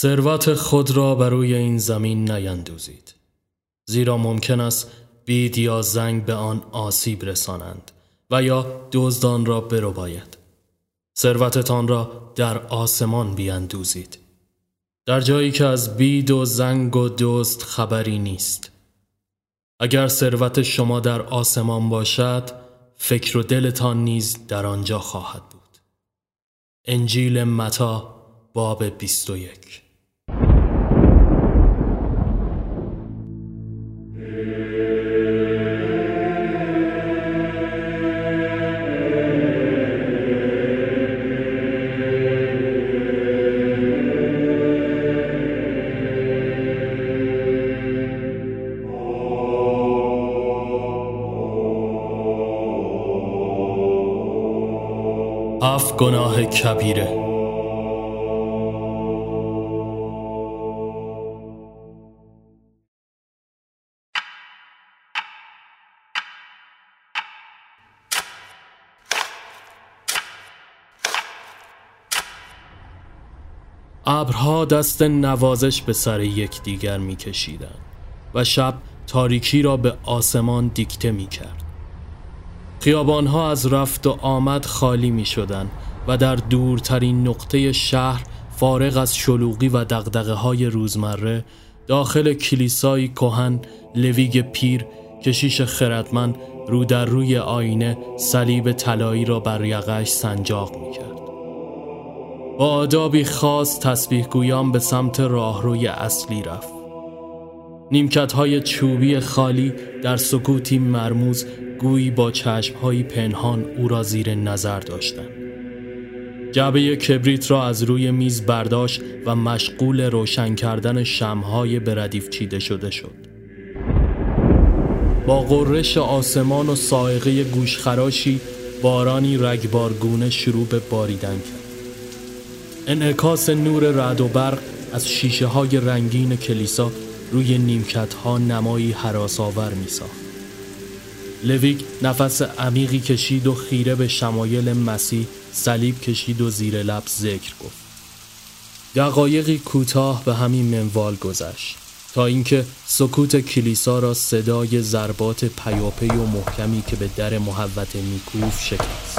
ثروت خود را بر روی این زمین نیندوزید. زیرا ممکن است بید یا زنگ به آن آسیب رسانند و یا دزدان را برو باید ثروتتان را در آسمان بیندوزید. در جایی که از بید و زنگ و دزد خبری نیست. اگر ثروت شما در آسمان باشد فکر و دلتان نیز در آنجا خواهد بود. انجیل متا باب 21 گناه کبیره ابرها دست نوازش به سر یکدیگر میکشیدند و شب تاریکی را به آسمان دیکته می کرد. خیابانها از رفت و آمد خالی می شدن و در دورترین نقطه شهر فارغ از شلوغی و دقدقه های روزمره داخل کلیسای کهن لویگ پیر کشیش خردمند رو در روی آینه صلیب طلایی را بر یقش سنجاق می کرد. با آدابی خاص تسبیح گویان به سمت راهروی اصلی رفت. نیمکت های چوبی خالی در سکوتی مرموز گویی با چشمهایی پنهان او را زیر نظر داشتند. جعبه کبریت را از روی میز برداشت و مشغول روشن کردن شمهای به ردیف چیده شده شد. با قررش آسمان و سائقه گوشخراشی بارانی رگبارگونه شروع به باریدن کرد. انعکاس نور رعد و برق از شیشه های رنگین کلیسا روی نیمکت ها نمایی حراساور می ساخت. لویک نفس عمیقی کشید و خیره به شمایل مسیح صلیب کشید و زیر لب ذکر گفت. دقایقی کوتاه به همین منوال گذشت تا اینکه سکوت کلیسا را صدای ضربات پیاپی و محکمی که به در محوت میکوف شکست.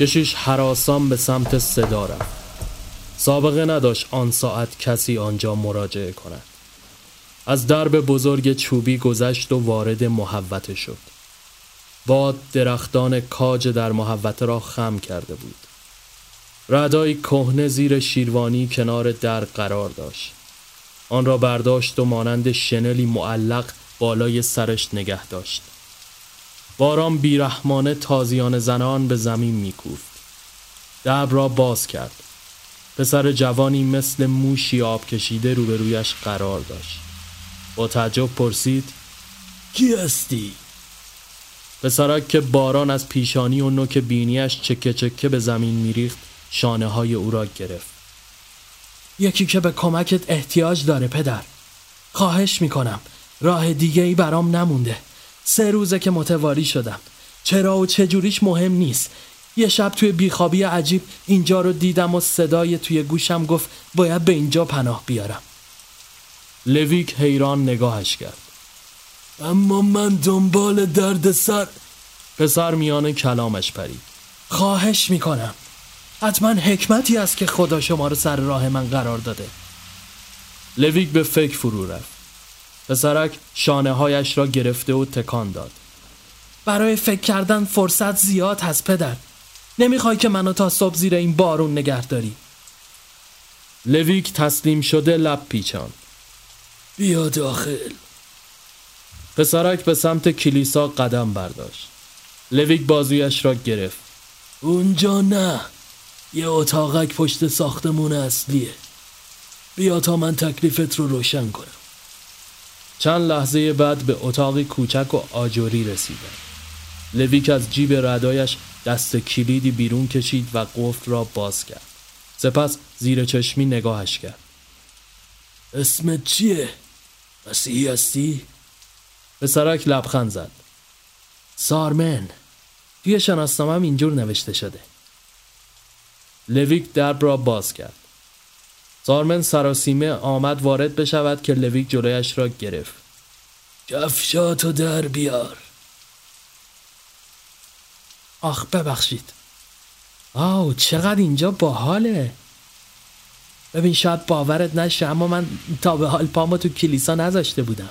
کشیش حراسان به سمت صدا رفت. سابقه نداشت آن ساعت کسی آنجا مراجعه کند. از درب بزرگ چوبی گذشت و وارد محوته شد. باد درختان کاج در محوته را خم کرده بود. ردای کهنه زیر شیروانی کنار در قرار داشت. آن را برداشت و مانند شنلی معلق بالای سرش نگه داشت. باران بیرحمانه تازیان زنان به زمین میکوفت. دب را باز کرد. پسر جوانی مثل موشی آب کشیده روبرویش قرار داشت. با تعجب پرسید کی هستی؟ پسرک که باران از پیشانی و نوک بینیش چکه چکه به زمین میریخت شانه های او را گرفت. یکی که به کمکت احتیاج داره پدر. خواهش می‌کنم راه دیگه ای برام نمونده. سه روزه که متواری شدم. چرا و چجوریش مهم نیست. یه شب توی بیخوابی عجیب اینجا رو دیدم و صدای توی گوشم گفت باید به اینجا پناه بیارم. لویک حیران نگاهش کرد. اما من دنبال درد سر. پسر میان کلامش پرید. خواهش می‌کنم. حتما حکمتی است که خدا شما رو سر راه من قرار داده. لویک به فکر فرو رفت. پسرک شانه هایش را گرفته و تکان داد. برای فکر کردن فرصت زیاد هست پدر. نمی‌خوای که منو تا صبح زیر این بارون نگه داری. لویک تسلیم شده لب پیچاند بیا داخل پسرک به سمت کلیسا قدم برداشت. لویک بازویش را گرفت. اونجا نه. یه اتاقک پشت ساختمون اصلیه. بیا تا من تکلیفت رو روشن کنم. چند لحظه بعد به اتاقی کوچک و آجوری رسیدن لویک از جیب ردایش دست کلیدی بیرون کشید و قفل را باز کرد. سپس زیر چشمی نگاهش کرد. اسمت چیه؟ مسیحی هستی؟ سرک لبخند زد. سارمن توی شناسنامم اینجور نوشته شده. لویک درب را باز کرد. سارمن سراسیمه آمد وارد بشود که لویک جلویش را گرفت. کفشاتو در بیار. آخ ببخشید. آو چقدر اینجا باحاله. ببین شاید باورت نشه اما من تا به حال پامو تو کلیسا نذاشته بودم.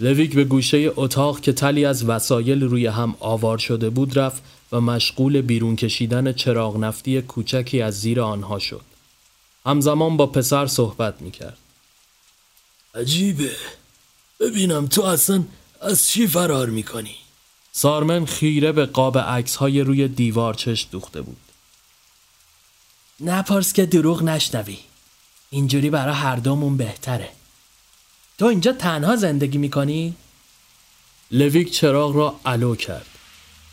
لویک به گوشه اتاق که تلی از وسایل روی هم آوار شده بود رفت و مشغول بیرون کشیدن چراغ نفتی کوچکی از زیر آنها شد. همزمان با پسر صحبت می‌کرد. عجیبه. ببینم تو اصلا از چی فرار می‌کنی؟ سارمن خیره به قاب عکس های روی دیوار چش دوخته بود. نپارس که دروغ نشنوی. اینجوری برای هر دومون بهتره. تو اینجا تنها زندگی می‌کنی؟ لویک چراغ را علو کرد.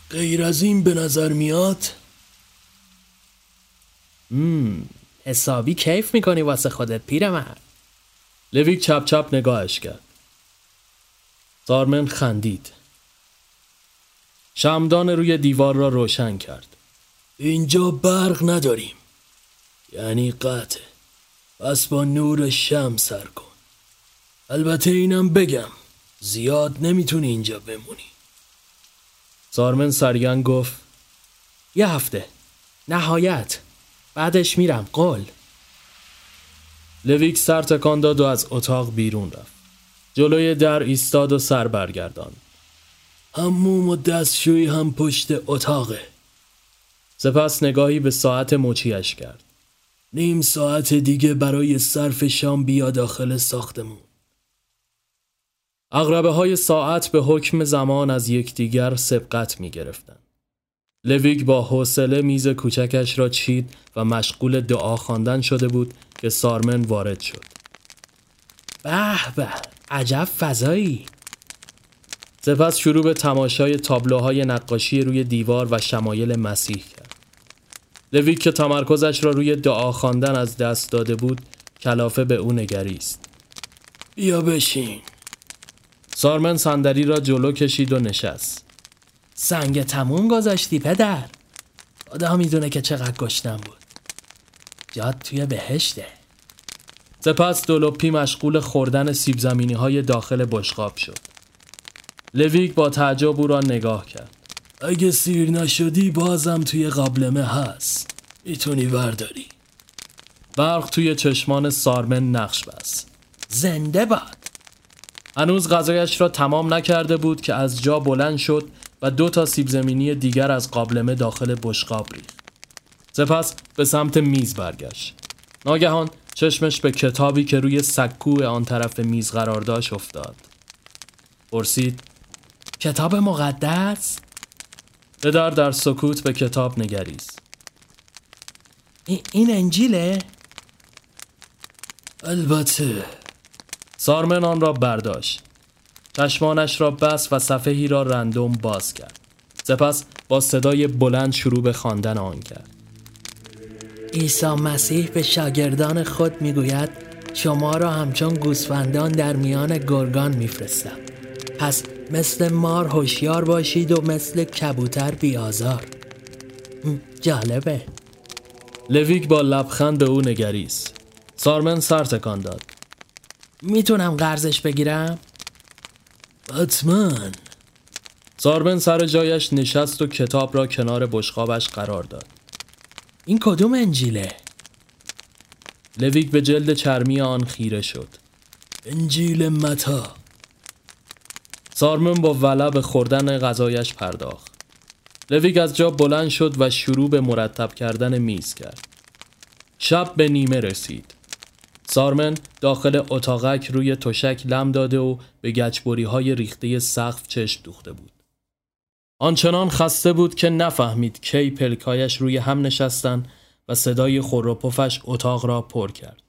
غیر از این به نظر میاد؟ مم. حسابی کیف می‌کنی واسه خودت پیرمرد. لویک چپ چپ نگاهش کرد. سارمن خندید. شمدان روی دیوار را روشن کرد. اینجا برق نداریم. یعنی قطع. پس با نور شم سر کن. البته اینم بگم زیاد نمی‌تونی اینجا بمونی. سارمن سریان گفت یه هفته. نهایت. بعدش میرم قول. لویک سر تکان داد و از اتاق بیرون رفت. جلوی در ایستاد و سر برگردان. هموم و دستشوی هم پشت اتاقه. سپس نگاهی به ساعت مچیش کرد. نیم ساعت دیگه برای صرف شام بیا داخل ساختمون. اغربه های ساعت به حکم زمان از یکدیگر سبقت می گرفتن. لویگ با حوصله میز کوچکش را چید و مشغول دعا خواندن شده بود که سارمن وارد شد. به به عجب فضایی سپس شروع به تماشای تابلوهای نقاشی روی دیوار و شمایل مسیح کرد. لویک که تمرکزش را روی دعا خواندن از دست داده بود کلافه به او نگریست. بیا بشین. سارمن صندلی را جلو کشید و نشست. سنگ تموم گذاشتی پدر. خدا می‌دونه که چقدر گشتم بود. جاد توی بهشته. سپس دولوپی مشغول خوردن سیب زمینی های داخل بشقاب شد. لویک با تعجب او را نگاه کرد. اگه سیر نشدی بازم توی قابلمه هست. می‌تونی برداری. برق توی چشمان سارمن نقش بست. زنده باد. هنوز غذایش را تمام نکرده بود که از جا بلند شد و دو تا سیب زمینی دیگر از قابلمه داخل بشقاب ریخت. سپس به سمت میز برگشت. ناگهان چشمش به کتابی که روی سکو آن طرف میز قرار داشت افتاد. پرسید کتاب مقدس؟ پدر در سکوت به کتاب نگریست. این انجیله؟ البته سارمن آن را برداشت. چشمانش را بست و صفحهی را رندوم باز کرد. سپس با صدای بلند شروع به خواندن آن کرد. عیسی مسیح به شاگردان خود می‌گوید شما را همچون گوسفندان در میان گرگان میفرستم. پس مثل مار هوشیار باشید و مثل کبوتر بیازار جالبه. لویک با لبخند به او نگریست. سارمن سر تکان داد. می‌تونم قرضش بگیرم؟ حتما. سارمن سر جایش نشست و کتاب را کنار بشقابش قرار داد. این کدوم انجیله؟ لویک به جلد چرمی آن خیره شد. انجیل متا. سارمن با ولع به خوردن غذایش پرداخت. لویک از جا بلند شد و شروع به مرتب کردن میز کرد. شب به نیمه رسید. سارمن داخل اتاقک روی تشک لم داده و به گچبوری های ریخته سقف چشم دوخته بود. آنچنان خسته بود که نفهمید کی پلکایش روی هم نشستن و صدای پفش اتاق را پر کرد.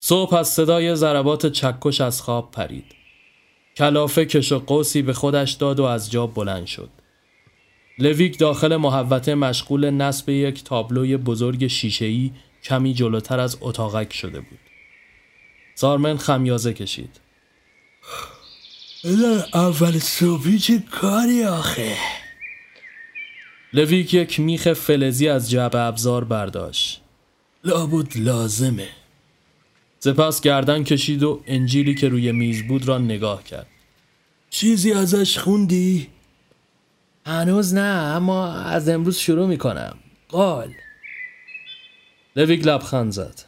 صبح از صدای ضربات چکش از خواب پرید. کلافه کش و قوسی به خودش داد و از جا بلند شد. لویک داخل محوطه مشغول نصب یک تابلوی بزرگ شیشه‌ای کمی جلوتر از اتاقک شده بود. سارمن خمیازه کشید. اول صبحی چه کاری آخه؟ لویک یک میخ فلزی از جعب ابزار برداشت. لابد لازمه. سپس گردن کشید و انجیلی که روی میز بود را نگاه کرد. چیزی ازش خوندی؟ هنوز نه اما از امروز شروع می‌کنم. قال لویگ لبخند زد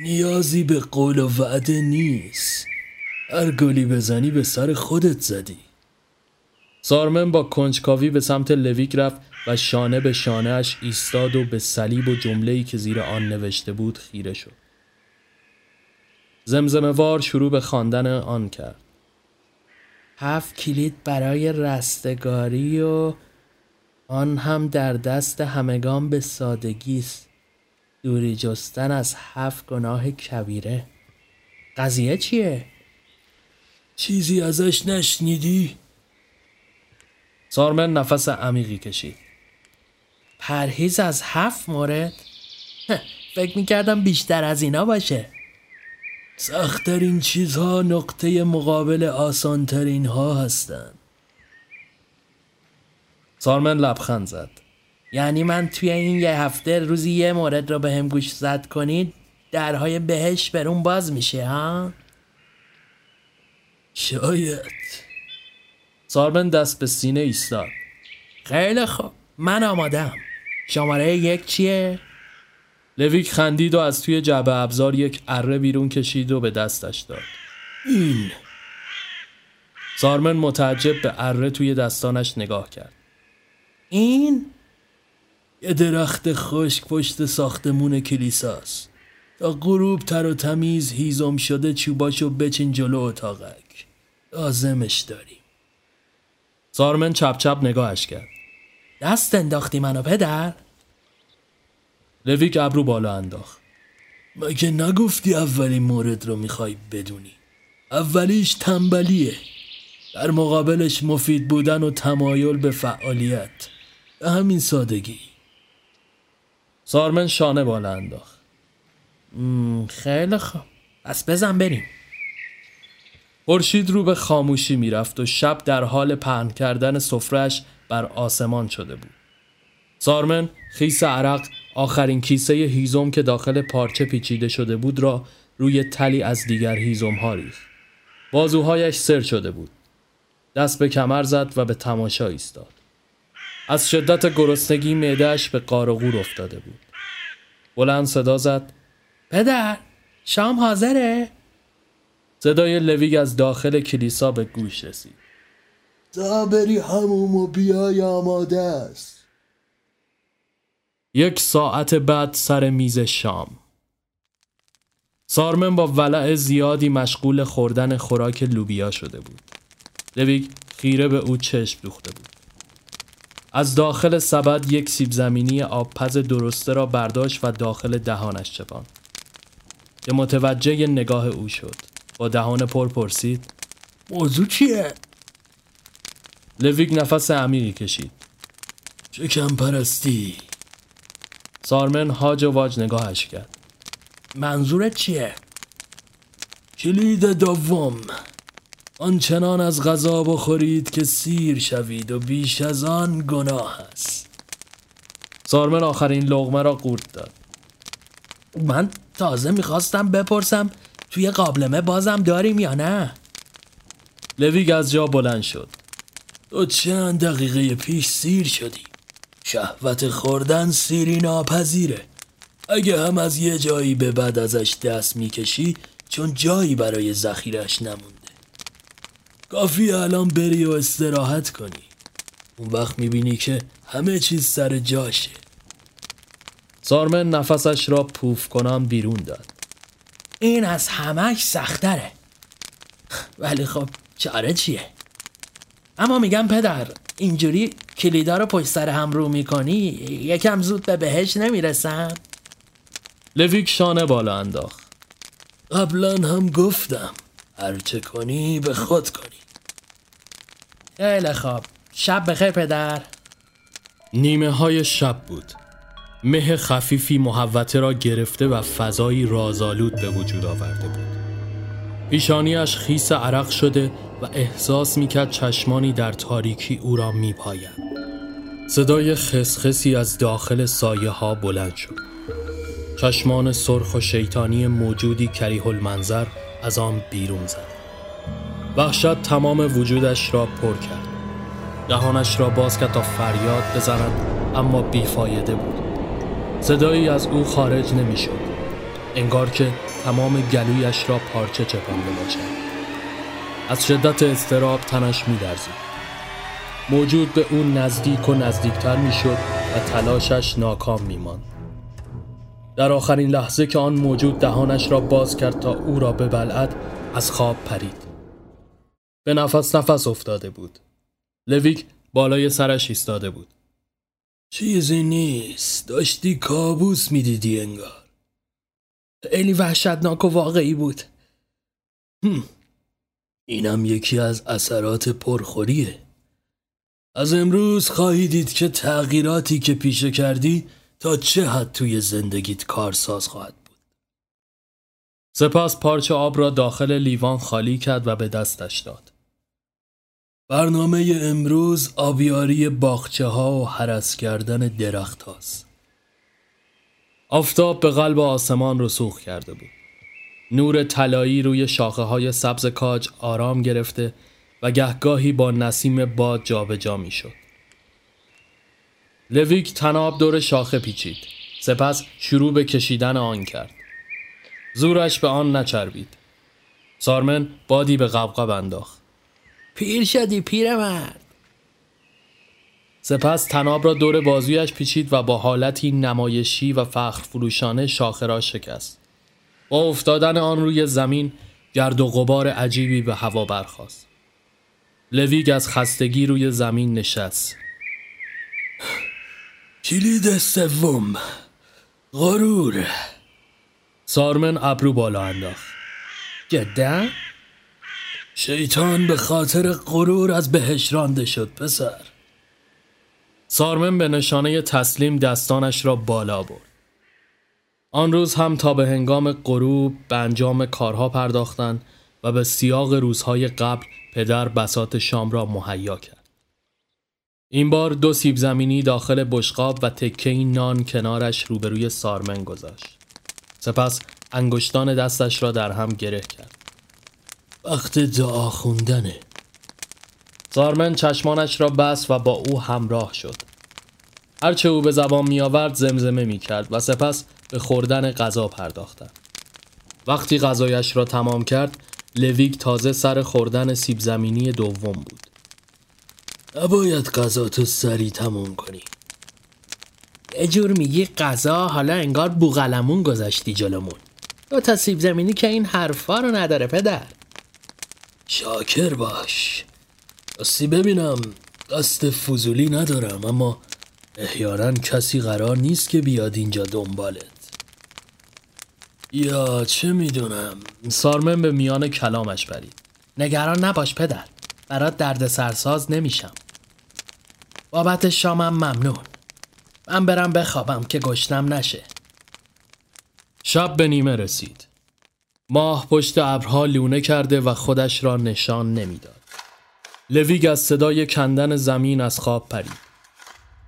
نیازی به قول و وعده نیست هر گلی بزنی به سر خودت زدی سارمن با کنجکاوی به سمت لویک رفت و شانه به شانهش ایستاد و به صلیب و جمله‌ای که زیر آن نوشته بود خیره شد. زمزمه وار شروع به خواندن آن کرد. هفت کلید برای رستگاری و آن هم در دست همگان به سادگی است. دوری جستن از هفت گناه کبیره. قضیه چیه؟ چیزی ازش نشنیدی؟ سارمن نفس عمیقی کشید. پرهیز از هفت مورد؟ فکر می‌کردم بیشتر از اینا باشه. سختترین چیزها نقطه مقابل آسانترین ها هستند. سارمن لبخند زد. یعنی من توی این یه هفته روزی یه مورد رو به هم گوش زد کنید درهای بهش برون باز میشه ها؟ شاید سارمن دست به سینه ایستاد. خیلی خوب من آمادم شماره یک چیه؟ لویک خندید و از توی جعبه ابزار یک اره بیرون کشید و به دستش داد. این سارمن متعجب به اره توی دستانش نگاه کرد. این؟ یه درخت خشک پشت ساختمون کلیساست. تا غروب تر و تمیز هیزم شده چوباشو بچین جلو اتاقک. لازمش داریم. سارمن چپ چپ نگاهش کرد. دست انداختی منو پدر؟ لویک ابرو بالا انداخت. مگه نگفتی اولین مورد رو می‌خوای بدونی اولیش تنبلیه در مقابلش مفید بودن و تمایل به فعالیت به همین سادگی سارمن شانه بالا انداخت. خیلی خوب پس بزن بریم خورشید رو به خاموشی می‌رفت و شب در حال پهن کردن سفرهش بر آسمان شده بود. سارمن خیس عرق آخرین کیسه هیزم که داخل پارچه پیچیده شده بود را روی تلی از دیگر هیزم ها ریخت. بازوهایش سر شده بود. دست به کمر زد و به تماشا ایستاد. از شدت گرسنگی معدهش به قار و غور افتاده بود. بلند صدا زد پدر شام حاضره؟ صدای لویگ از داخل کلیسا به گوش رسید. تا بری هموم و بیای آماده است یک ساعت بعد سر میز شام سارمن با ولع زیادی مشغول خوردن خوراک لوبیا شده بود لویگ خیره به او چشم دوخته بود از داخل سبد یک سیب زمینی آبپز درسته را برداشت و داخل دهانش چپاند. که متوجه نگاه او شد. با دهان پر پرسید موضوع چیه؟ لویگ نفس عمیقی کشید. شکم پرستی؟ سارمن هاج و واج نگاهش کرد. منظورت چیه؟ کلید دوم. آنچنان از غذا بخورید که سیر شوید و بیش از آن گناه است. سارمن آخرین لغمه را قورت داد. من تازه می‌خواستم بپرسم توی قابلمه بازم داریم یا نه؟ لویگ از جا بلند شد. تو چند دقیقه پیش سیر شدی. شهوت خوردن سیری ناپذیره. اگه هم از یه جایی به بعد ازش دست می‌کشی چون جایی برای ذخیرش نمونده. کافی الان بری و استراحت کنی. اون وقت می‌بینی که همه چیز سر جاشه. سارمن نفسش را پوف کنان بیرون داد. این از همش سختره. ولی خب چاره چیه؟ اما میگم پدر اینجوری کلیدا رو پشت سر هم رو می‌کنی یکم زود به بهش نمی‌رسن لویک شانه بالا انداخت. قبلا هم گفتم هرچه کنی به خود کنی خیلی خوب. شب بخیر پدر. نیمه های شب بود. مه خفیفی محوته را گرفته و فضایی رازآلود به وجود آورده بود. پیشانیش خیس عرق شده و احساس می‌کرد چشمانی در تاریکی او را میپاید. صدای خسخسی از داخل سایه ها بلند شد. چشمان سرخ و شیطانی موجودی کریه المنظر از آن بیرون زد. وحشت تمام وجودش را پر کرد. دهانش را باز کرد تا فریاد بزند اما بیفایده بود. صدایی از او خارج نمی‌شد. انگار که تمام گلویش را پارچه چپانده باشد از شدت استراب تنش میلرزید موجود به اون نزدیک و نزدیکتر می‌شد و تلاشش ناکام میماند. در آخرین لحظه که آن موجود دهانش را باز کرد تا او را ببلعد از خواب پرید. به نفس نفس افتاده بود. لویک بالای سرش ایستاده بود. چیزی نیست. داشتی کابوس می‌دیدی انگار. خیلی وحشتناک و واقعی بود. هم. اینم یکی از اثرات پرخوریه. از امروز خواهی دید که تغییراتی که پیشه کردی تا چه حد توی زندگیت کارساز خواهد بود. سپس پارچه آب را داخل لیوان خالی کرد و به دستش داد. برنامه امروز آبیاری باخچه ها و حرس کردن درخت هاست. آفتاب به قلب آسمان رسوخ کرده بود. نور طلایی روی شاخه های سبز کاج آرام گرفته و گهگاهی با نسیم باد جابجا می شد. لویک تناب دور شاخه پیچید. سپس شروع به کشیدن آن کرد. زورش به آن نچربید. سارمن بادی به قبقب انداخت. پیر شدی پیرمرد سپس تناب را دور بازویش پیچید و با حالتی نمایشی و فخر فروشانه شاخه را شکست. با افتادن آن روی زمین گرد و غبار عجیبی به هوا برخاست. لویگ از خستگی روی زمین نشست. کلید سوم. غرور. سارمن ابرو بالا انداخت. جدا؟ شیطان به خاطر غرور از بهش رانده شد پسر سارمن به نشانه تسلیم دستانش را بالا برد آن روز هم تا به هنگام غروب به انجام کارها پرداختند و به سیاق روزهای قبل پدر بسات شام را مهیا کرد. این بار دو سیب زمینی داخل بشقاب و تکه نان کنارش روبروی سارمن گذاشت. سپس انگشتان دستش را در هم گره کرد. وقت دعا خوندنه. سارمن چشمانش را بست و با او همراه شد. هرچه او به زبان می آورد زمزمه می کرد و سپس به خوردن غذا پرداختند. وقتی غذایش را تمام کرد لویک تازه سر خوردن سیب زمینی دوم بود. نباید غذا تو سری تمام کنی. یه جور میگی غذا حالا انگار بوغلمون گذاشتی جلومون. دو تا سیب زمینی که این حرفا رو نداره پدر. شاکر باش. راستی ببینم دست فضولی ندارم اما احیانا کسی قرار نیست که بیاد اینجا دنبالت. یا چه می‌دونم؟ سارمن به میان کلامش برید. نگران نباش پدر برات درد سرساز نمیشم. بابت شامم ممنون. من برم بخوابم که گشتم نشه. شب به نیمه رسید. ماه پشت ابرها لونه کرده و خودش را نشان نمی‌داد. لویگ از صدای کندن زمین از خواب پرید.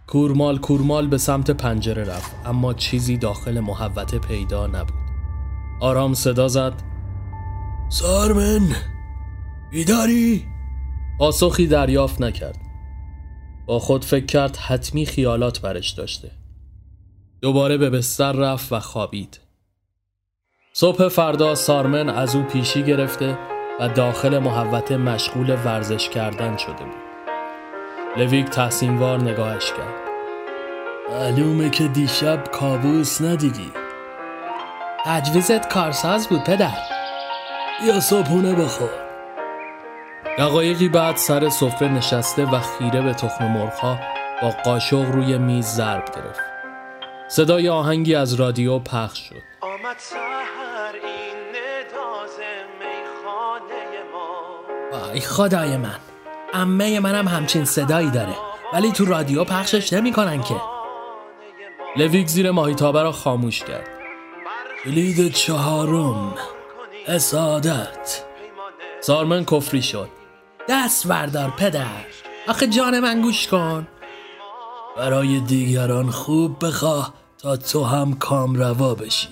کورمال کورمال به سمت پنجره رفت اما چیزی داخل محوته پیدا نبود. آرام صدا زد سارمن بیداری؟ پاسخی دریافت نکرد. با خود فکر کرد حتمی خیالات برش داشته. دوباره به بستر رفت و خوابید. صبح فردا سارمن از او پیشی گرفته و داخل محوته مشغول ورزش کردن شده بود. لویک تحسینوار نگاهش کرد. معلومه که دیشب کابوس ندیدی. تجویزت کارساز بود پدر. یا صبحونه بخور. دقایقی بعد سر سفره نشسته و خیره به تخم مرغها با قاشق روی میز ضرب گرفت. صدای آهنگی از رادیو پخش شد. وای خدای من. امه منم همچین صدایی داره. ولی تو رادیو پخشش نمی‌کنن که. لویک زیر ماهیتابه را خاموش کرد. کلید چهارم. اسادت. سارمن کفری شد. دست وردار پدر. آخه جان من گوش کن. برای دیگران خوب بخواه تا تو هم کامروا بشی.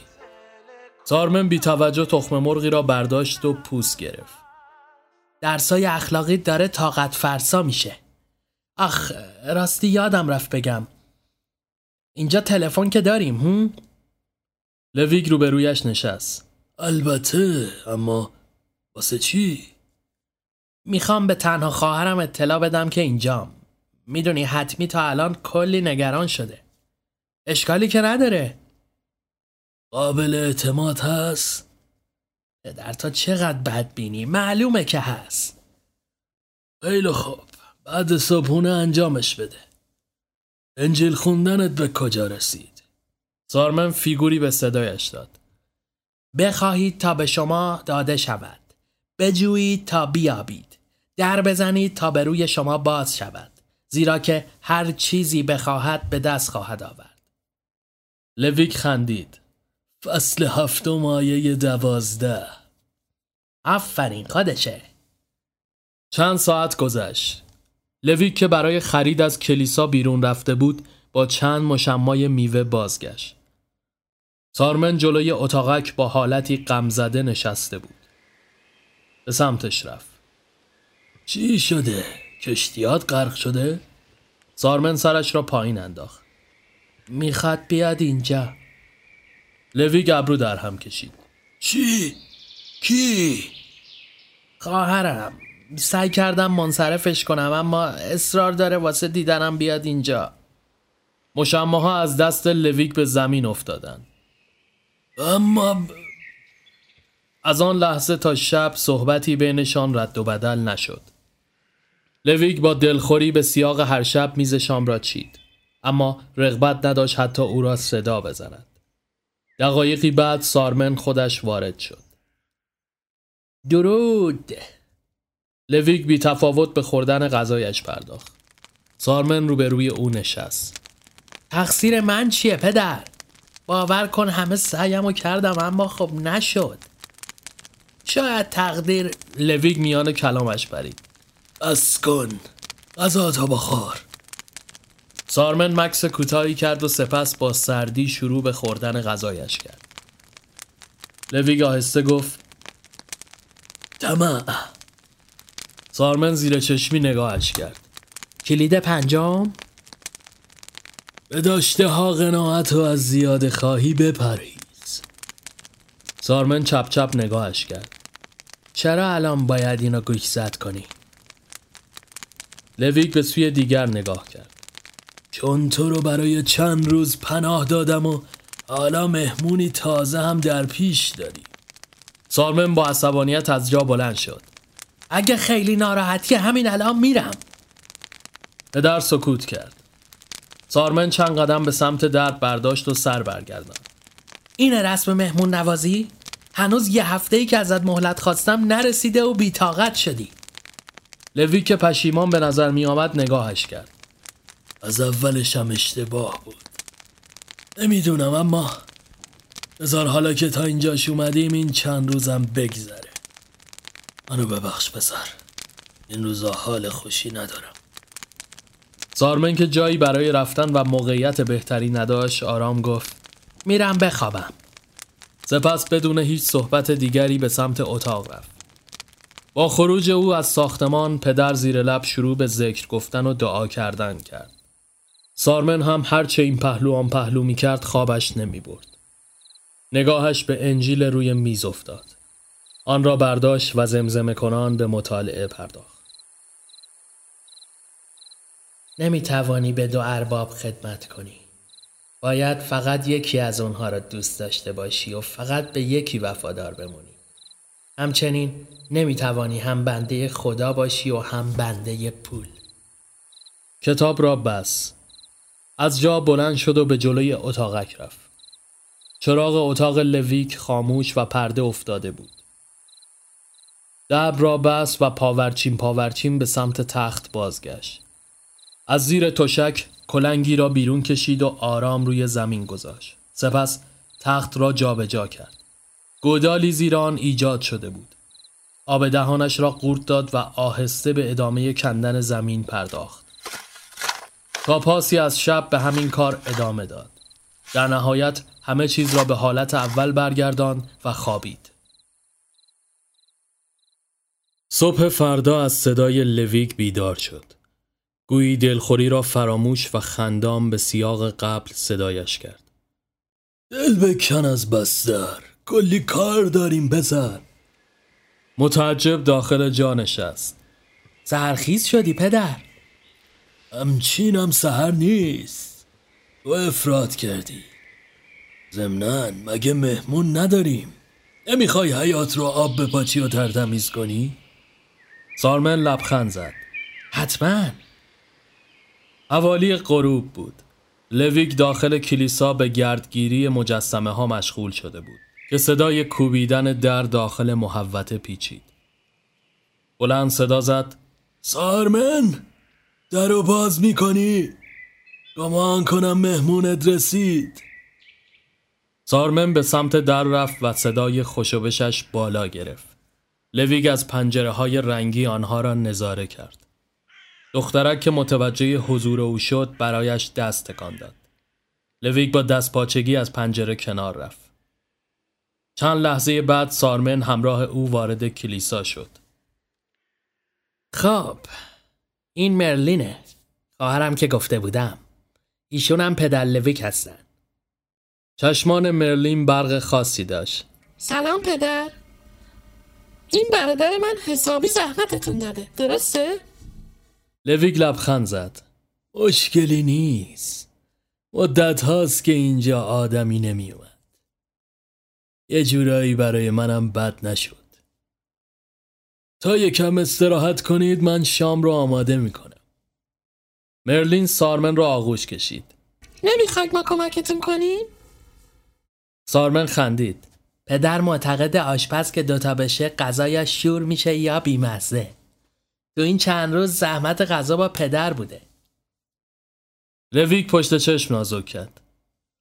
سارمن بی توجه تخم مرغی را برداشت و پوست گرفت. درسای اخلاقی داره طاقت فرسا میشه آخ راستی یادم رفت بگم اینجا تلفن که داریم هم؟ لویگ روبرویش نشست البته اما واسه چی؟ می‌خوام به تنها خواهرم اطلاع بدم که اینجام می‌دونی حتمی تا الان کلی نگران شده اشکالی که نداره قابل اعتماد هست؟ در تا چقدر بدبینی معلومه که هست. خیلی خوب. بعد صبحونه انجامش بده. انجیل خوندنت به کجا رسید؟ سارمن فیگوری به صدایش داد. بخواهید تا به شما داده شود. بجویید تا بیابید. در بزنید تا به روی شما باز شود. زیرا که هر چیزی بخواهد به دست خواهد آورد. لویک خندید. فصل هفتم آیه دوازده. آفرین خودشه. چند ساعت گذشت. لویک که برای خرید از کلیسا بیرون رفته بود با چند مشمای میوه بازگشت. سارمن جلوی اتاقک با حالتی غمزده نشسته بود. به سمتش رفت. چی شده؟ کشتیات غرق شده؟ سارمن سرش را پایین انداخت. می‌خواد بیاد اینجا. لوی گبرو در هم کشید. چی؟ کی؟ خواهرم سعی کردم منصرفش کنم اما اصرار داره واسه دیدنم بیاد اینجا. مشمه از دست لویک به زمین افتادن اما از آن لحظه تا شب صحبتی بینشان رد و بدل نشد. لویک با دلخوری به سیاق هر شب میز شام را چید اما رغبت نداشت حتی او را صدا بزند. دقایقی بعد سارمن خودش وارد شد. درود. لویک بی تفاوت به خوردن غذایش پرداخت. سارمن روبروی او نشست. تقصیر من چیه پدر؟ باور کن همه سعیم کردم اما خب نشد. شاید تقدیر لویگ میان کلامش برید. از کن. غذا تا بخار سارمن مکث کوتاهی کرد و سپس با سردی شروع به خوردن غذایش کرد. لویگ آهسته گفت تمام سارمن زیر چشمی نگاهش کرد. کلید پنجم؟ به داشته ها قناعت و از زیاد خواهی بپرهیز سارمن چپ چپ نگاهش کرد. چرا الان باید اینو گوش زد کنی؟ لویک به سوی دیگر نگاه کرد. چون تو رو برای چند روز پناه دادم و حالا مهمونی تازه هم در پیش داری. سارمن با عصبانیت از جا بلند شد. اگه خیلی ناراحتی همین الان میرم. پدر سکوت کرد. سارمن چند قدم به سمت درد برداشت و سر برگردان این رسم مهمون نوازی؟ هنوز یه هفته ای که ازت مهلت خواستم نرسیده و بیتاقت شدی. لوی که پشیمان به نظر می آمد نگاهش کرد. از اولش هم اشتباه بود. نمی‌دونم اما بذار حالا که تا اینجاش اومدیم این چند روزم بگذره. منو ببخش پسر. این روزا حال خوشی ندارم. سارمن که جایی برای رفتن و موقعیت بهتری نداشت آرام گفت میرم بخوابم. سپس بدون هیچ صحبت دیگری به سمت اتاق رفت. با خروج او از ساختمان پدر زیر لب شروع به ذکر گفتن و دعا کردن کرد. سارمن هم هرچه این پهلو آن پهلو می کرد خوابش نمی برد. نگاهش به انجیل روی میز افتاد. آن را برداشت و زمزمه کنان به مطالعه پرداخت. نمی توانی به دو ارباب خدمت کنی. باید فقط یکی از اونها را دوست داشته باشی و فقط به یکی وفادار بمونی. همچنین نمی توانی هم بنده خدا باشی و هم بنده پول. کتاب را بس. از جا بلند شد و به جلوی اتاقک رفت. چراغ اتاق لویک خاموش و پرده افتاده بود. دب را بست و پاورچین پاورچین به سمت تخت بازگشت. از زیر تشک کلنگی را بیرون کشید و آرام روی زمین گذاشت. سپس تخت را جابجا جا کرد. گودالی زیر آن ایجاد شده بود. آب دهانش را قورت داد و آهسته به ادامه کندن زمین پرداخت. تا پاسی از شب به همین کار ادامه داد. در نهایت همه چیز را به حالت اول برگردان و خوابید. صبح فردا از صدای لویک بیدار شد. گویی دلخوری را فراموش و خندام به سیاق قبل صدایش کرد. دل بکن از بستر کلی کار داریم بزن متعجب داخل جا نشست. سهرخیز شدی پدر همچینم سهر نیست. تو افراد کردی. زمنان مگه مهمون نداریم؟ نمی‌خوای حیات رو آب بپاچی و ترتمیز کنی؟ سارمن لبخند زد. حتما. حوالی غروب بود. لویک داخل کلیسا به گردگیری مجسمه ها مشغول شده بود که صدای کوبیدن در داخل محوته پیچید. بلند صدا زد. سارمن! درو باز می‌کنی؟ گمان کنم مهمونت رسید سارمن به سمت در رفت و صدای خوش و بشش بالا گرفت. لویگ از پنجره های رنگی آنها را نظاره کرد. دخترک که متوجه حضور او شد برایش دست تکان داد. لویگ با دست پاچگی از پنجره کنار رفت. چند لحظه بعد سارمن همراه او وارد کلیسا شد. خب این مرلینه. خواهرم که گفته بودم. ایشون هم پدر لویک هستن. چشمان مرلین برق خاصی داشت. سلام پدر. این برادر من حسابی زحمتتون داده. درسته؟ لویک لبخند زد. مشکلی نیست. مدت هاست که اینجا آدمی نمیومد یه جورایی برای منم بد نشد. تا یکم استراحت کنید من شام رو آماده می‌کنم. مرلین سارمن را آغوش کشید. نمی‌خواید ما کمکتون کنیم؟ سارمن خندید. پدر معتقد آشپز که دوتا بشه غذایش شور میشه یا بیمزه. تو این چند روز زحمت غذا با پدر بوده. لویک پشت چشم نازک کرد.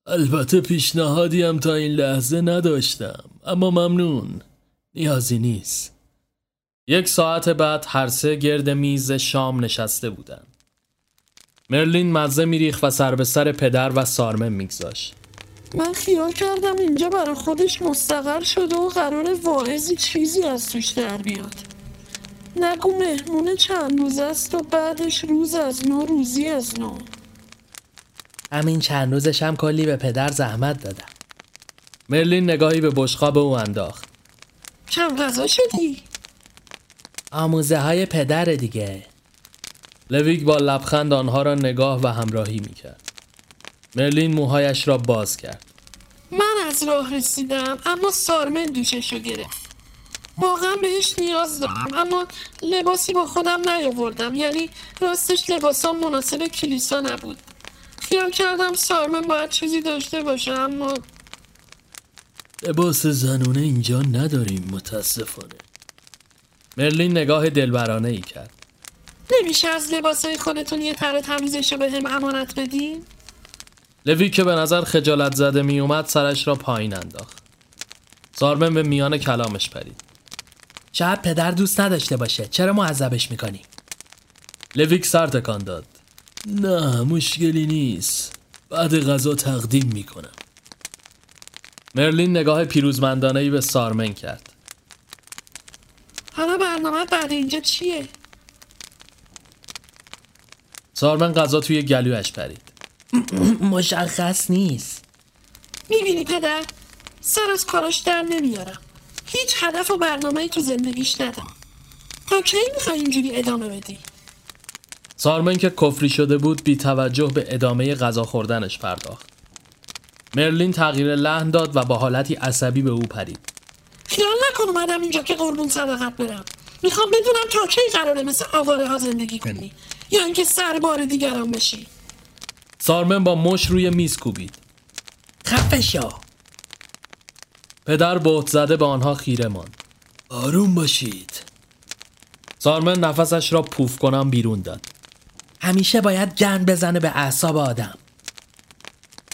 البته پیشنهادی هم تا این لحظه نداشتم اما ممنون. نیازی نیست. یک ساعت بعد هر سه گرد میز شام نشسته بودند. مرلین مزه میریخ و سر به سر پدر و سارمن میگذاشت. من خیال کردم اینجا برای خودش مستقر شده و قرار واعظی چیزی از توش در بیاد نگو مهمون چند روز است و بعدش روز از نو روزی از نو همین چند روزش هم کلی به پدر زحمت دادم مرلین نگاهی به بشقاب او انداخت کم غذا شدی؟ آموزه های پدر دیگه. لویک با لبخند آنها را نگاه و همراهی می‌کرد. مرلین موهایش را باز کرد. من از راه رسیدم اما سارمن دوششو گرفت. واقعا بهش نیاز دارم اما لباسی با خودم نیاوردم. یعنی راستش لباسام مناسب کلیسا نبود. خیال کردم سارمن باید چیزی داشته باشه اما لباس زنونه اینجا نداریم متاسفانه. مرلین نگاه دلبرانه ای کرد. نمیشه از لباسای خودتون یه تر تمیزش به هم امانت بدین؟ لوی که به نظر خجالت زده می اومد سرش را پایین انداخت. سارمن به میان کلامش پرید. شاید پدر دوست نداشته باشه. چرا معذبش می‌کنی؟ لویک سر تکان داد. نه مشکلی نیست. بعد غذا تقدیم می‌کنم. مرلین نگاه پیروزمندانه ای به سارمن کرد. حالا برنامه بعد اینجا چیه؟ سارمن غذا توی گلویش پرید. مشخص نیست. می‌بینی پدر؟ سر از کاراش در نمیارم. هیچ هدف و برنامه تو زندگیش ندارم. تا کی می‌خوای اینجوری ادامه بدی؟ سارمن که کفری شده بود بی توجه به ادامه غذا خوردنش پرداخت. مرلین تغییر لحن داد و با حالتی عصبی به او پرید. خیال نکن اومدم اینجا که قربون صداقت برم. می‌خوام بدونم تا کی قراره مثل آواره ها زندگی کنی. یا اینکه سر بار دیگران بشی. سارمن با مش روی میز کوبید. خفه شو. پدر بهت زده به آنها خیره ماند. آروم باشید. سارمن نفسش را پوف کنم بیرون داد. همیشه باید گند بزنه به اعصاب آدم.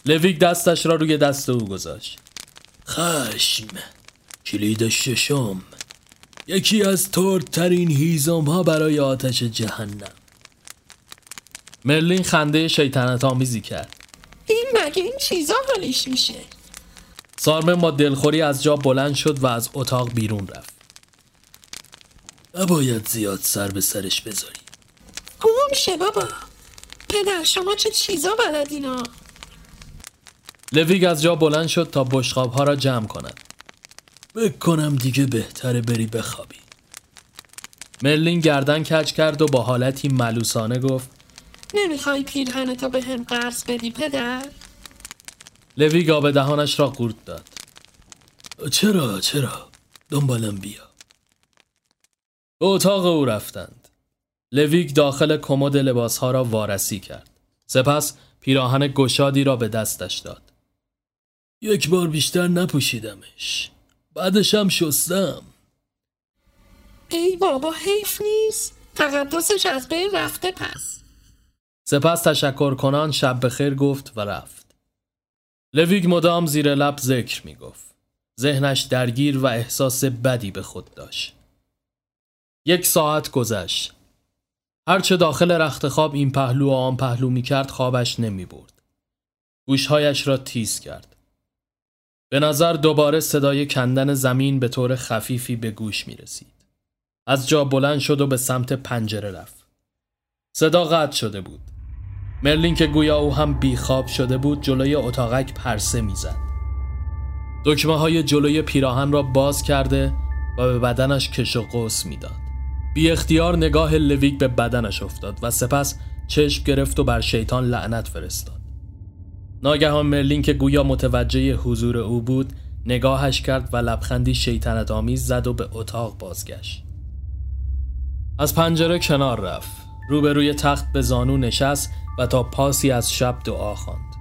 لویک دستش را روی دست او گذاشت. خشم. کلید ششم. یکی از تردترین هیزم ها برای آتش جهنم. مرلین خنده شیطنت آمیزی کرد. این مگه این چیزا حالیش میشه؟ سارمن با دلخوری از جا بلند شد و از اتاق بیرون رفت. نباید زیاد سر به سرش بذاری. گم شه بابا. پدر شما چه چیزا بلدینا لویگ از جا بلند شد تا بشقاب ها را جمع کند. فکر کنم دیگه بهتره بری بخوابی. مرلین گردن کج کرد و با حالتی ملوسانه گفت نمی‌خوای پیرهنتو بهم قرض بدی پدر؟ لویگ آب دهانش را قورت داد. چرا چرا؟ دنبالم بیا. به اتاق او رفتند. لویگ داخل کمد لباسها را وارسی کرد. سپس پیراهن گشادی را به دستش داد. یک بار بیشتر نپوشیدمش. بعدش هم شستم. ای بابا حیف نیست. تقدسش از بین رفته پس. سپس تشکر کنان شب بخیر گفت و رفت. لویگ مدام زیر لب ذکر می گفت. ذهنش درگیر و احساس بدی به خود داشت. یک ساعت گذشت. هرچه داخل رخت خواب این پهلو و آن پهلو می کرد خوابش نمی برد. گوشهایش را تیز کرد. به نظر دوباره صدای کندن زمین به طور خفیفی به گوش می رسید از جا بلند شد و به سمت پنجره رفت. صدا قطع شده بود. مرلین که گویا او هم بیخواب شده بود جلوی اتاقک پرسه می‌زد. دکمه های جلوی پیراهن را باز کرده و به بدنش کش و قوس می‌داد. بی اختیار نگاه لویک به بدنش افتاد و سپس چشم گرفت و بر شیطان لعنت فرستاد. ناگهان مرلین که گویا متوجه حضور او بود نگاهش کرد و لبخندی شیطنت آمیز زد و به اتاق بازگشت از پنجره کنار رفت روبروی تخت به زانو نشست و تا پاسی از شب دعا خواند.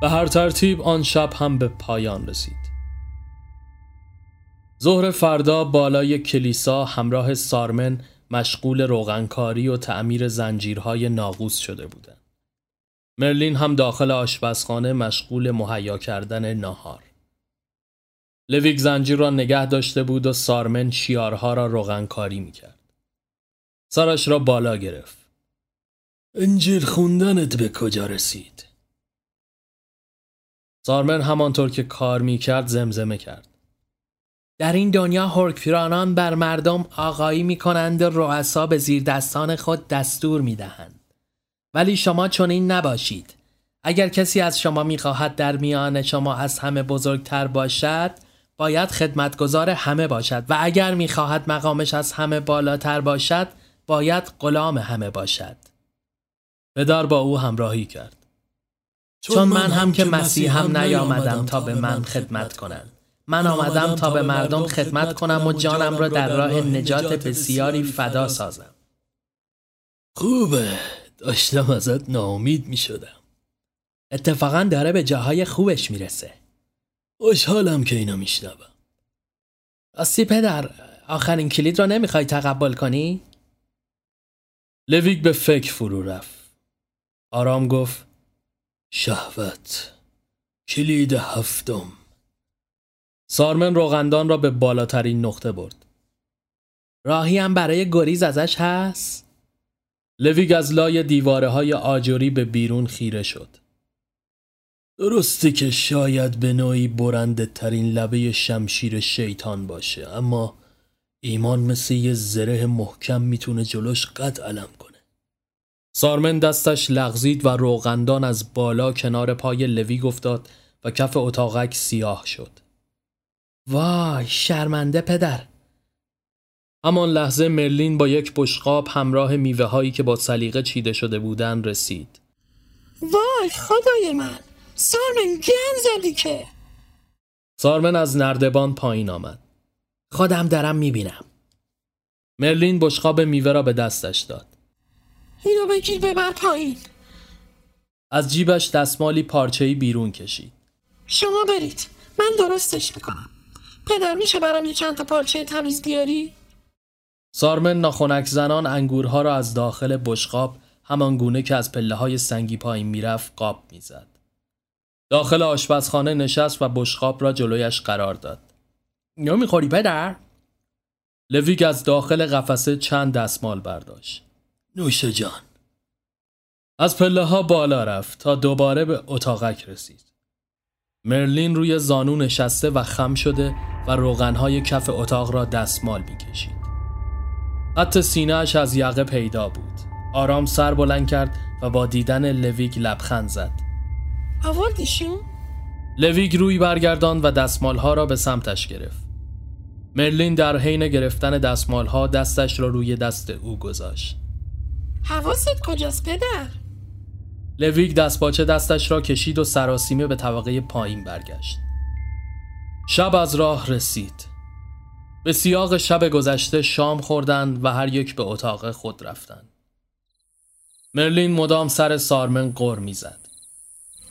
به هر ترتیب آن شب هم به پایان رسید. ظهر فردا بالای کلیسا همراه سارمن مشغول روغنکاری و تعمیر زنجیرهای ناقوس شده بودند. مرلین هم داخل آشپزخانه مشغول مهیا کردن ناهار. لویک زنجیر را نگه داشته بود و سارمن شیارها را روغنکاری می‌کرد. سرش را بالا گرفت. انجیل خوندنت به کجا رسید؟ سارمن همانطور که کار می کرد زمزمه کرد. در این دنیا هرکپیرانان بر مردم آقایی می کنند و رؤسا به زیر دستان خود دستور می دهند. ولی شما چنین نباشید. اگر کسی از شما می خواهد در میان شما از همه بزرگتر باشد باید خدمتگزار همه باشد و اگر می خواهد مقامش از همه بالاتر باشد باید غلام همه باشد. پدر با او همراهی کرد. چون من هم که مسیح هم نیامدم تا به من خدمت کنند. من آمدم تا به مردم خدمت کنم و جانم را در راه نجات بسیاری فدا سازم. خوبه داشتم ازت ناامید می شدم. اتفاقا داره به جاهای خوبش می‌رسه. خوشحالم که اینو میشنوم. راستی پدر آخرین کلید را نمی‌خوای تقبل کنی؟ لویک به فکر فرو رفت. آرام گفت شهوت کلید هفتم سارمن روغندان را به بالاترین نقطه برد. راهی هم برای گریز ازش هست؟ لویگ از لای دیواره های آجری به بیرون خیره شد. درسته که شاید به نوعی برنده ترین لبه شمشیر شیطان باشه اما ایمان مثل یه زره محکم می‌تونه جلوش قد علم کنه. سارمن دستش لغزید و روغندان از بالا کنار پای لویگ افتاد و کف اتاقک سیاه شد. وای شرمنده پدر همان لحظه مرلین با یک بشقاب همراه میوه هایی که با سلیقه چیده شده بودن رسید. وای خدای من. سارمن گن زدی که. سارمن از نردبان پایین آمد. خودم دارم می‌بینم. مرلین بشقاب میوه را به دستش داد. اینو بگیر ببر پایین. از جیبش دستمالی پارچه‌ای بیرون کشید. شما برید. من درستش می‌کنم. پدر میشه برام یه چند تا پارچه تمیز بیاری؟ سارمن ناخونک زنان انگورها را از داخل بشقاب همان گونه که از پله های سنگی پایین می‌رفت قاب می‌زد. داخل آشپزخانه نشست و بشقاب را جلویش قرار داد. یا می‌خوری پدر؟ لویک از داخل قفسه چند دستمال برداشت. نوش جان. از پله ها بالا رفت تا دوباره به اتاقک رسید. مرلین روی زانو نشسته و خم شده و روغنهای کف اتاق را دستمال می‌کشید. حتی سینهاش از یقه پیدا بود. آرام سر بلند کرد و با دیدن لویگ لبخند زد. آوردیشون؟ لویگ روی برگرداند و دستمالها را به سمتش گرفت. مرلین در حین گرفتن دستمالها دستش را روی دست او گذاشت. حواست کجاست پدر؟ لویگ دستپاچه دستش را کشید و سراسیمه به طبقه پایین برگشت. شب از راه رسید. به سیاق شب گذشته شام خوردند و هر یک به اتاق خود رفتند. مرلین مدام سر سارمن قر می‌زد.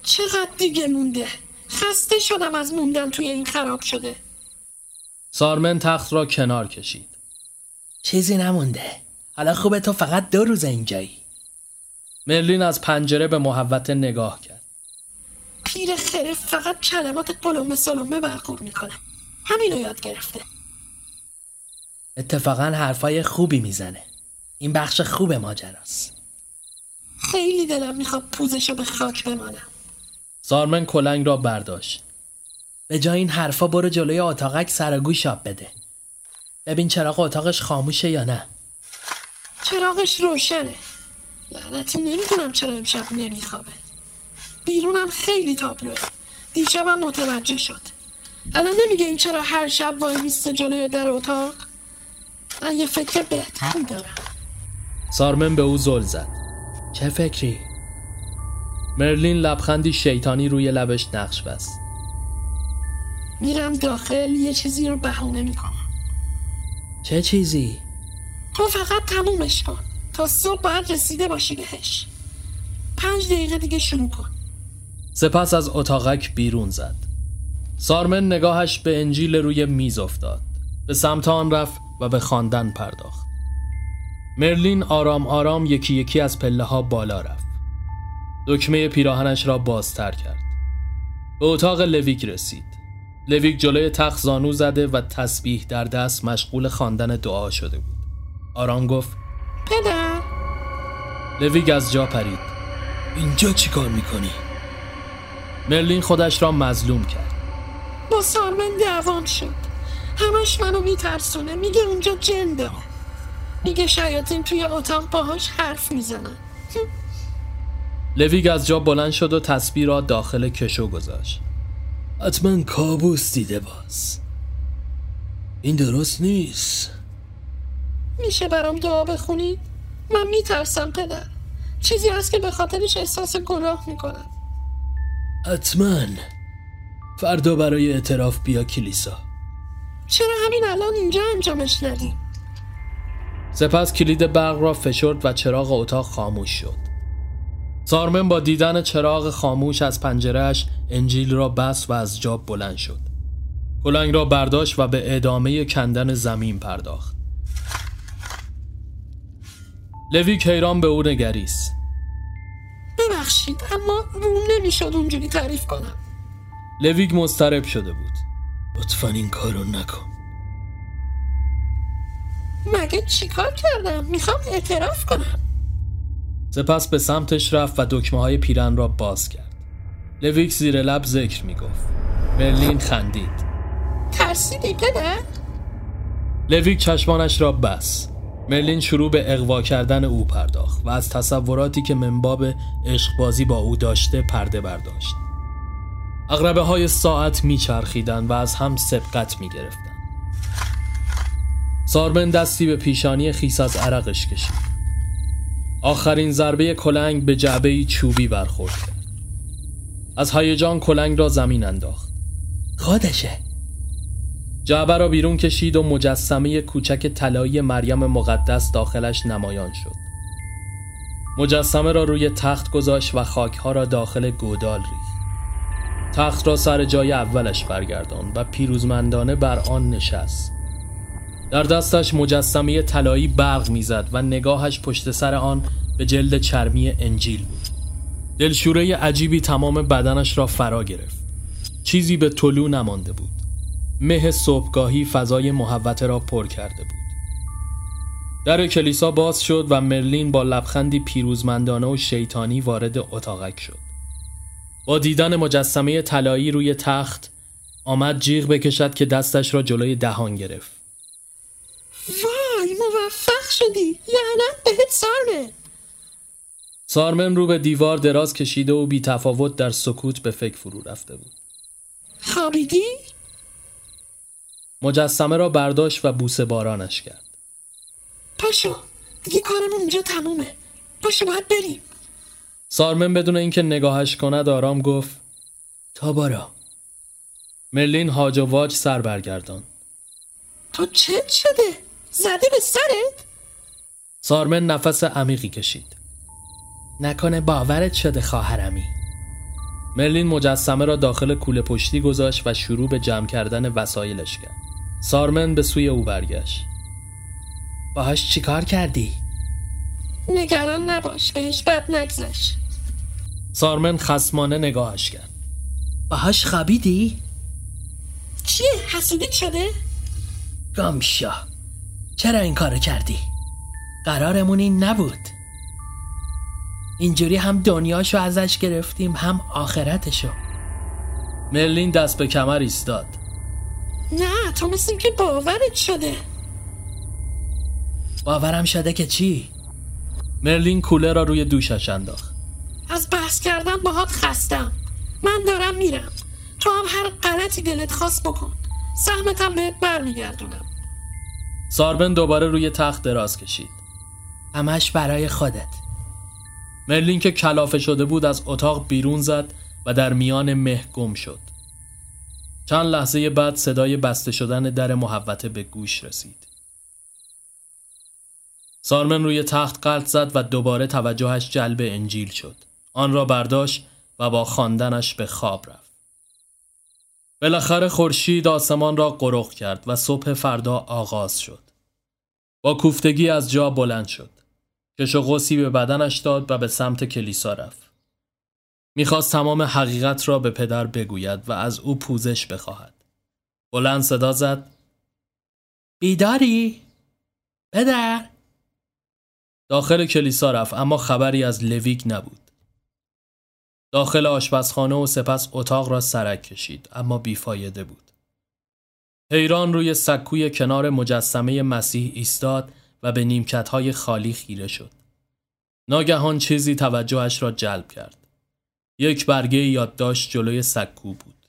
چقدر دیگه مونده؟ خسته شدم از موندن توی این خراب شده. سارمن تخت را کنار کشید. چیزی نمونده. حالا خوبه تو فقط دو روز اینجایی. مرلین از پنجره به محوت نگاه کرد. پیر خرف فقط کلمات قلمه سلمه برخور می‌کنه. همینو یاد گرفته. اتفاقا حرفای خوبی می‌زنه. این بخش خوب ماجراست. خیلی دلم می‌خواد پوزشو به خاک بمانم. سارمن کلنگ را برداشت. به جای این حرفا برو جلوی اتاقک سر گوش آب بده. ببین چراغ اتاقش خاموشه یا نه. چراغش روشنه. لعنتی نمی‌دونم چرا امشب نمیخوابه. بیرونم خیلی تابلوه. دیشبم متوجه شد. الان نمیگه این چرا هر شب وای میسته جلوی در اتاق؟ من یه فکر بهتری دارم. سارمن به او زل زد. چه فکری؟ مرلین لبخندی شیطانی روی لبش نقش بست. میرم داخل یه چیزی رو بهونه می‌کنم. چه چیزی؟ تو فقط تمومش کن. تا صبح باید رسیده باشی بهش. پنج دقیقه دیگه شروع کن. سپس از اتاقک بیرون زد. سارمن نگاهش به انجیل روی میز افتاد. به سمت آن رفت و به خواندن پرداخت. مرلین آرام آرام یکی یکی از پله ها بالا رفت. دکمه پیراهنش را بازتر کرد. به اتاق لویک رسید. لویک جلوی تخت زانو زده و تسبیح در دست مشغول خواندن دعا شده بود. آرام گفت پدر لویگ از جا پرید. اینجا چی کار می‌کنی؟ مرلین خودش را مظلوم کرد. با سارمن دعوام شد. همش منو میترسونه میگه اونجا جن داره. میگه شیاطین توی اتاق باهاش حرف می‌زنن. لویگ از جا بلند شد و تسبیح را داخل کشو گذاشت. حتما کابوس دیده باز این درست نیست میشه برام دعا بخونید؟ من میترسم پدر. چیزی هست که به خاطرش احساس گناه می‌کنم. حتما فردا برای اعتراف بیا کلیسا چرا همین الان اینجا انجامش ندیم؟ سپس کلید برق را فشرد و چراغ اتاق خاموش شد. سارمن با دیدن چراغ خاموش از پنجرهش انجیل را بست و از جاب بلند شد. کلنگ را برداشت و به ادامه کندن زمین پرداخت. لوی کیران به او نگریست. ببخشید اما روم نمی‌شد اونجوری تعریف کنم. لویگ مضطرب شده بود. لطفا این کارو نکن مگه چیکار کردم؟ می‌خوام اعتراف کنم. سپس به سمتش رفت و دکمه های پیرهن را باز کرد. لویک زیر لب ذکر می گفت. مرلین خندید. ترسیدی پدر؟ لویک چشمانش را بست. مرلین شروع به اغوا کردن او پرداخت و از تصوراتی که من باب عشقبازی با او داشته پرده برداشت. اغربه های ساعت میچرخیدند و از هم سبقت می گرفتن. سارمن دستی به پیشانی خیس از عرقش کشید. آخرین ضربه کلنگ به جعبه چوبی برخورد کرد. از هیجان کلنگ را زمین انداخت. خودشه جعبه را بیرون کشید و مجسمه کوچک طلایی مریم مقدس داخلش نمایان شد. مجسمه را روی تخت گذاشت و خاکها را داخل گودال ریخت. تخت را سر جای اولش برگردان و پیروزمندانه بر آن نشست. در دستش مجسمه طلایی برق می‌زد و نگاهش پشت سر آن به جلد چرمی انجیل بود. دلشوره عجیبی تمام بدنش را فرا گرفت. چیزی به طلو نمانده بود. مه صبحگاهی فضای محوته را پر کرده بود. در کلیسا باز شد و مرلین با لبخندی پیروزمندانه و شیطانی وارد اتاقک شد با دیدن مجسمه طلایی روی تخت آمد جیغ بکشد که دستش را جلوی دهان گرفت. وای موفق شدی. لعنت بهت سارمن. سارمن رو به دیوار دراز کشیده و بی تفاوت در سکوت به فکر فرو رفته بود. خوابیدی؟ مجسمه را برداشت و بوسه بارانش کرد. پاشو دیگه کارمون اینجا تمومه. پاشو باید بریم. سارمن بدون اینکه نگاهش کند آرام گفت تا بارا مرلین هاج و واج سر برگردان تو چت شده؟ زده به سرت؟ سارمن نفس عمیقی کشید نکنه باورت شده خواهرمی مرلین مجسمه را داخل کوله پشتی گذاشت و شروع به جمع کردن وسایلش کرد سارمن به سوی او برگشت باهاش چیکار کردی؟ نگران نباش بهش بد نگذشت سارمن خسمانه نگاهش کرد باهاش خوابیدی؟ چیه حسودیت شده؟ گامشا چرا این کارو کردی؟ قرارمون این نبود اینجوری هم دنیاشو ازش گرفتیم هم آخرتشو مرلین دست به کمر ایستاد نه تو مثل اینکه باورت شده باورم شده که چی؟ مرلین کوله را روی دوشش انداخت. از بحث کردن باهات خستم. من دارم میرم. تو هم هر غلطی دلت خواست بکن. سهمتم بهت برمیگردونم. ساربن دوباره روی تخت دراز کشید. همش برای خودت. مرلین که کلافه شده بود از اتاق بیرون زد و در میان مه گم شد. چند لحظه بعد صدای بسته شدن در محوطه به گوش رسید. سارمن روی تخت قلط زد و دوباره توجهش جلب انجیل شد. آن را برداشت و با خواندنش به خواب رفت. بالاخره خورشید آسمان را قرق کرد و صبح فردا آغاز شد. با کوفتگی از جا بلند شد. کش و قوسی به بدنش داد و به سمت کلیسا رفت. می‌خواست تمام حقیقت را به پدر بگوید و از او پوزش بخواهد. بلند صدا زد. بیداری؟ پدر؟ داخل کلیسا رفت اما خبری از لویک نبود. داخل آشپزخانه و سپس اتاق را سرک کشید اما بیفایده بود. حیران روی سکوی کنار مجسمه مسیح ایستاد و به نیمکتهای خالی خیره شد. ناگهان چیزی توجهش را جلب کرد. یک برگه یادداشت جلوی سکو بود.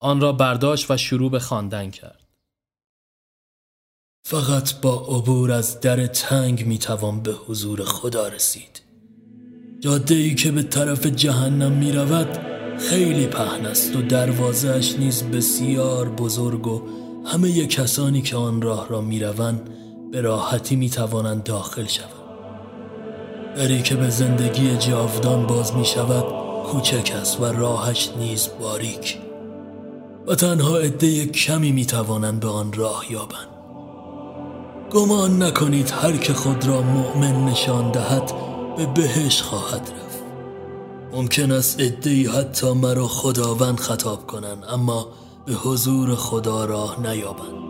آن را برداشت و شروع به خواندن کرد. فقط با عبور از در تنگ می‌توان به حضور خدا رسید. جاده ای که به طرف جهنم می رود خیلی پهن است و دروازهش نیز بسیار بزرگ و همه کسانی که آن راه را می روند به راحتی می توانند داخل شوند. دری که به زندگی جاودان باز می شود کوچک است و راهش نیز باریک. و تنها عده کمی می توانند به آن راه یابند. گمان نکنید هر که خود را مؤمن نشان دهد به بهش خواهد رفت. ممکن است ادهی حتی مرا خداوند خطاب کنند اما به حضور خدا راه نیابند.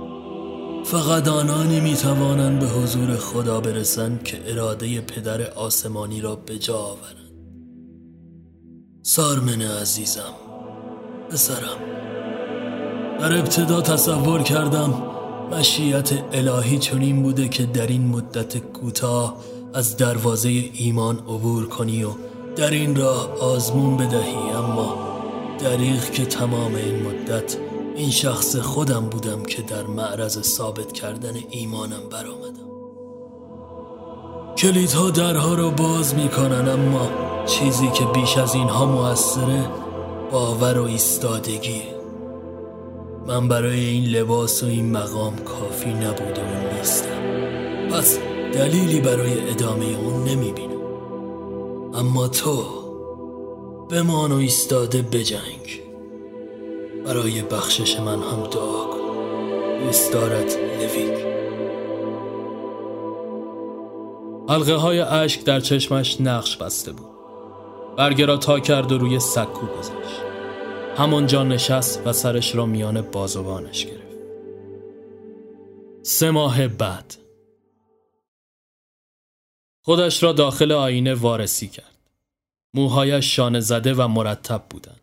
فقط آنانی می توانند به حضور خدا برسند که اراده پدر آسمانی را به جا آورند. سارمن عزیزم پسرم در ابتدا تصور کردم مشیت الهی چنین بوده که در این مدت کوتاه از دروازه ایمان عبور کنی و در این راه آزمون بدهی. اما دریغ که تمام این مدت این شخص خودم بودم که در معرض ثابت کردن ایمانم برآمدم. کلیدها درها را باز می‌کنن اما چیزی که بیش از اینها موثره باور و ایستادگیه. من برای این لباس و این مقام کافی نبوده و نیستم. پس دلیلی برای ادامه اون نمی‌بینم. اما تو بمان و ایستاده بجنگ برای بخشش من هم دعا کن. دوست دارد لویک حلقه های اشک در چشمش نقش بسته بود. برگه را تا کرد و روی سکو گذاشت. همانجا نشست و سرش را میان بازوانش گرفت سه ماه بعد خودش را داخل آینه وارسی کرد. موهایش شانه زده و مرتب بودند.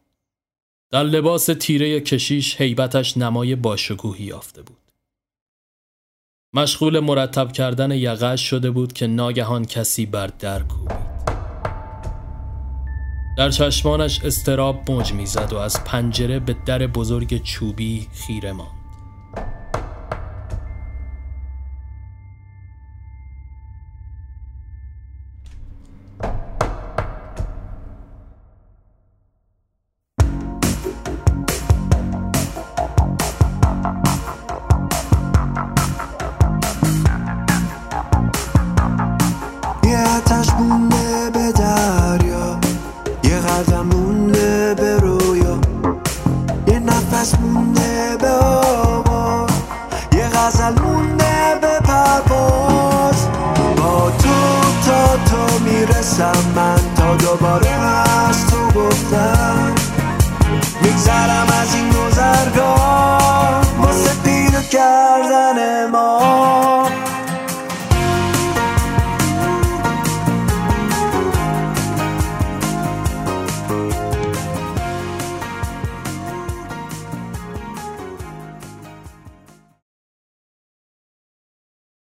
در لباس تیره کشیش حیبتش نمای باشکوهی یافته بود. مشغول مرتب کردن یقش شده بود که ناگهان کسی بر در کوبید. در چشمانش استراب موج می‌زد و از پنجره به در بزرگ چوبی خیره ماند.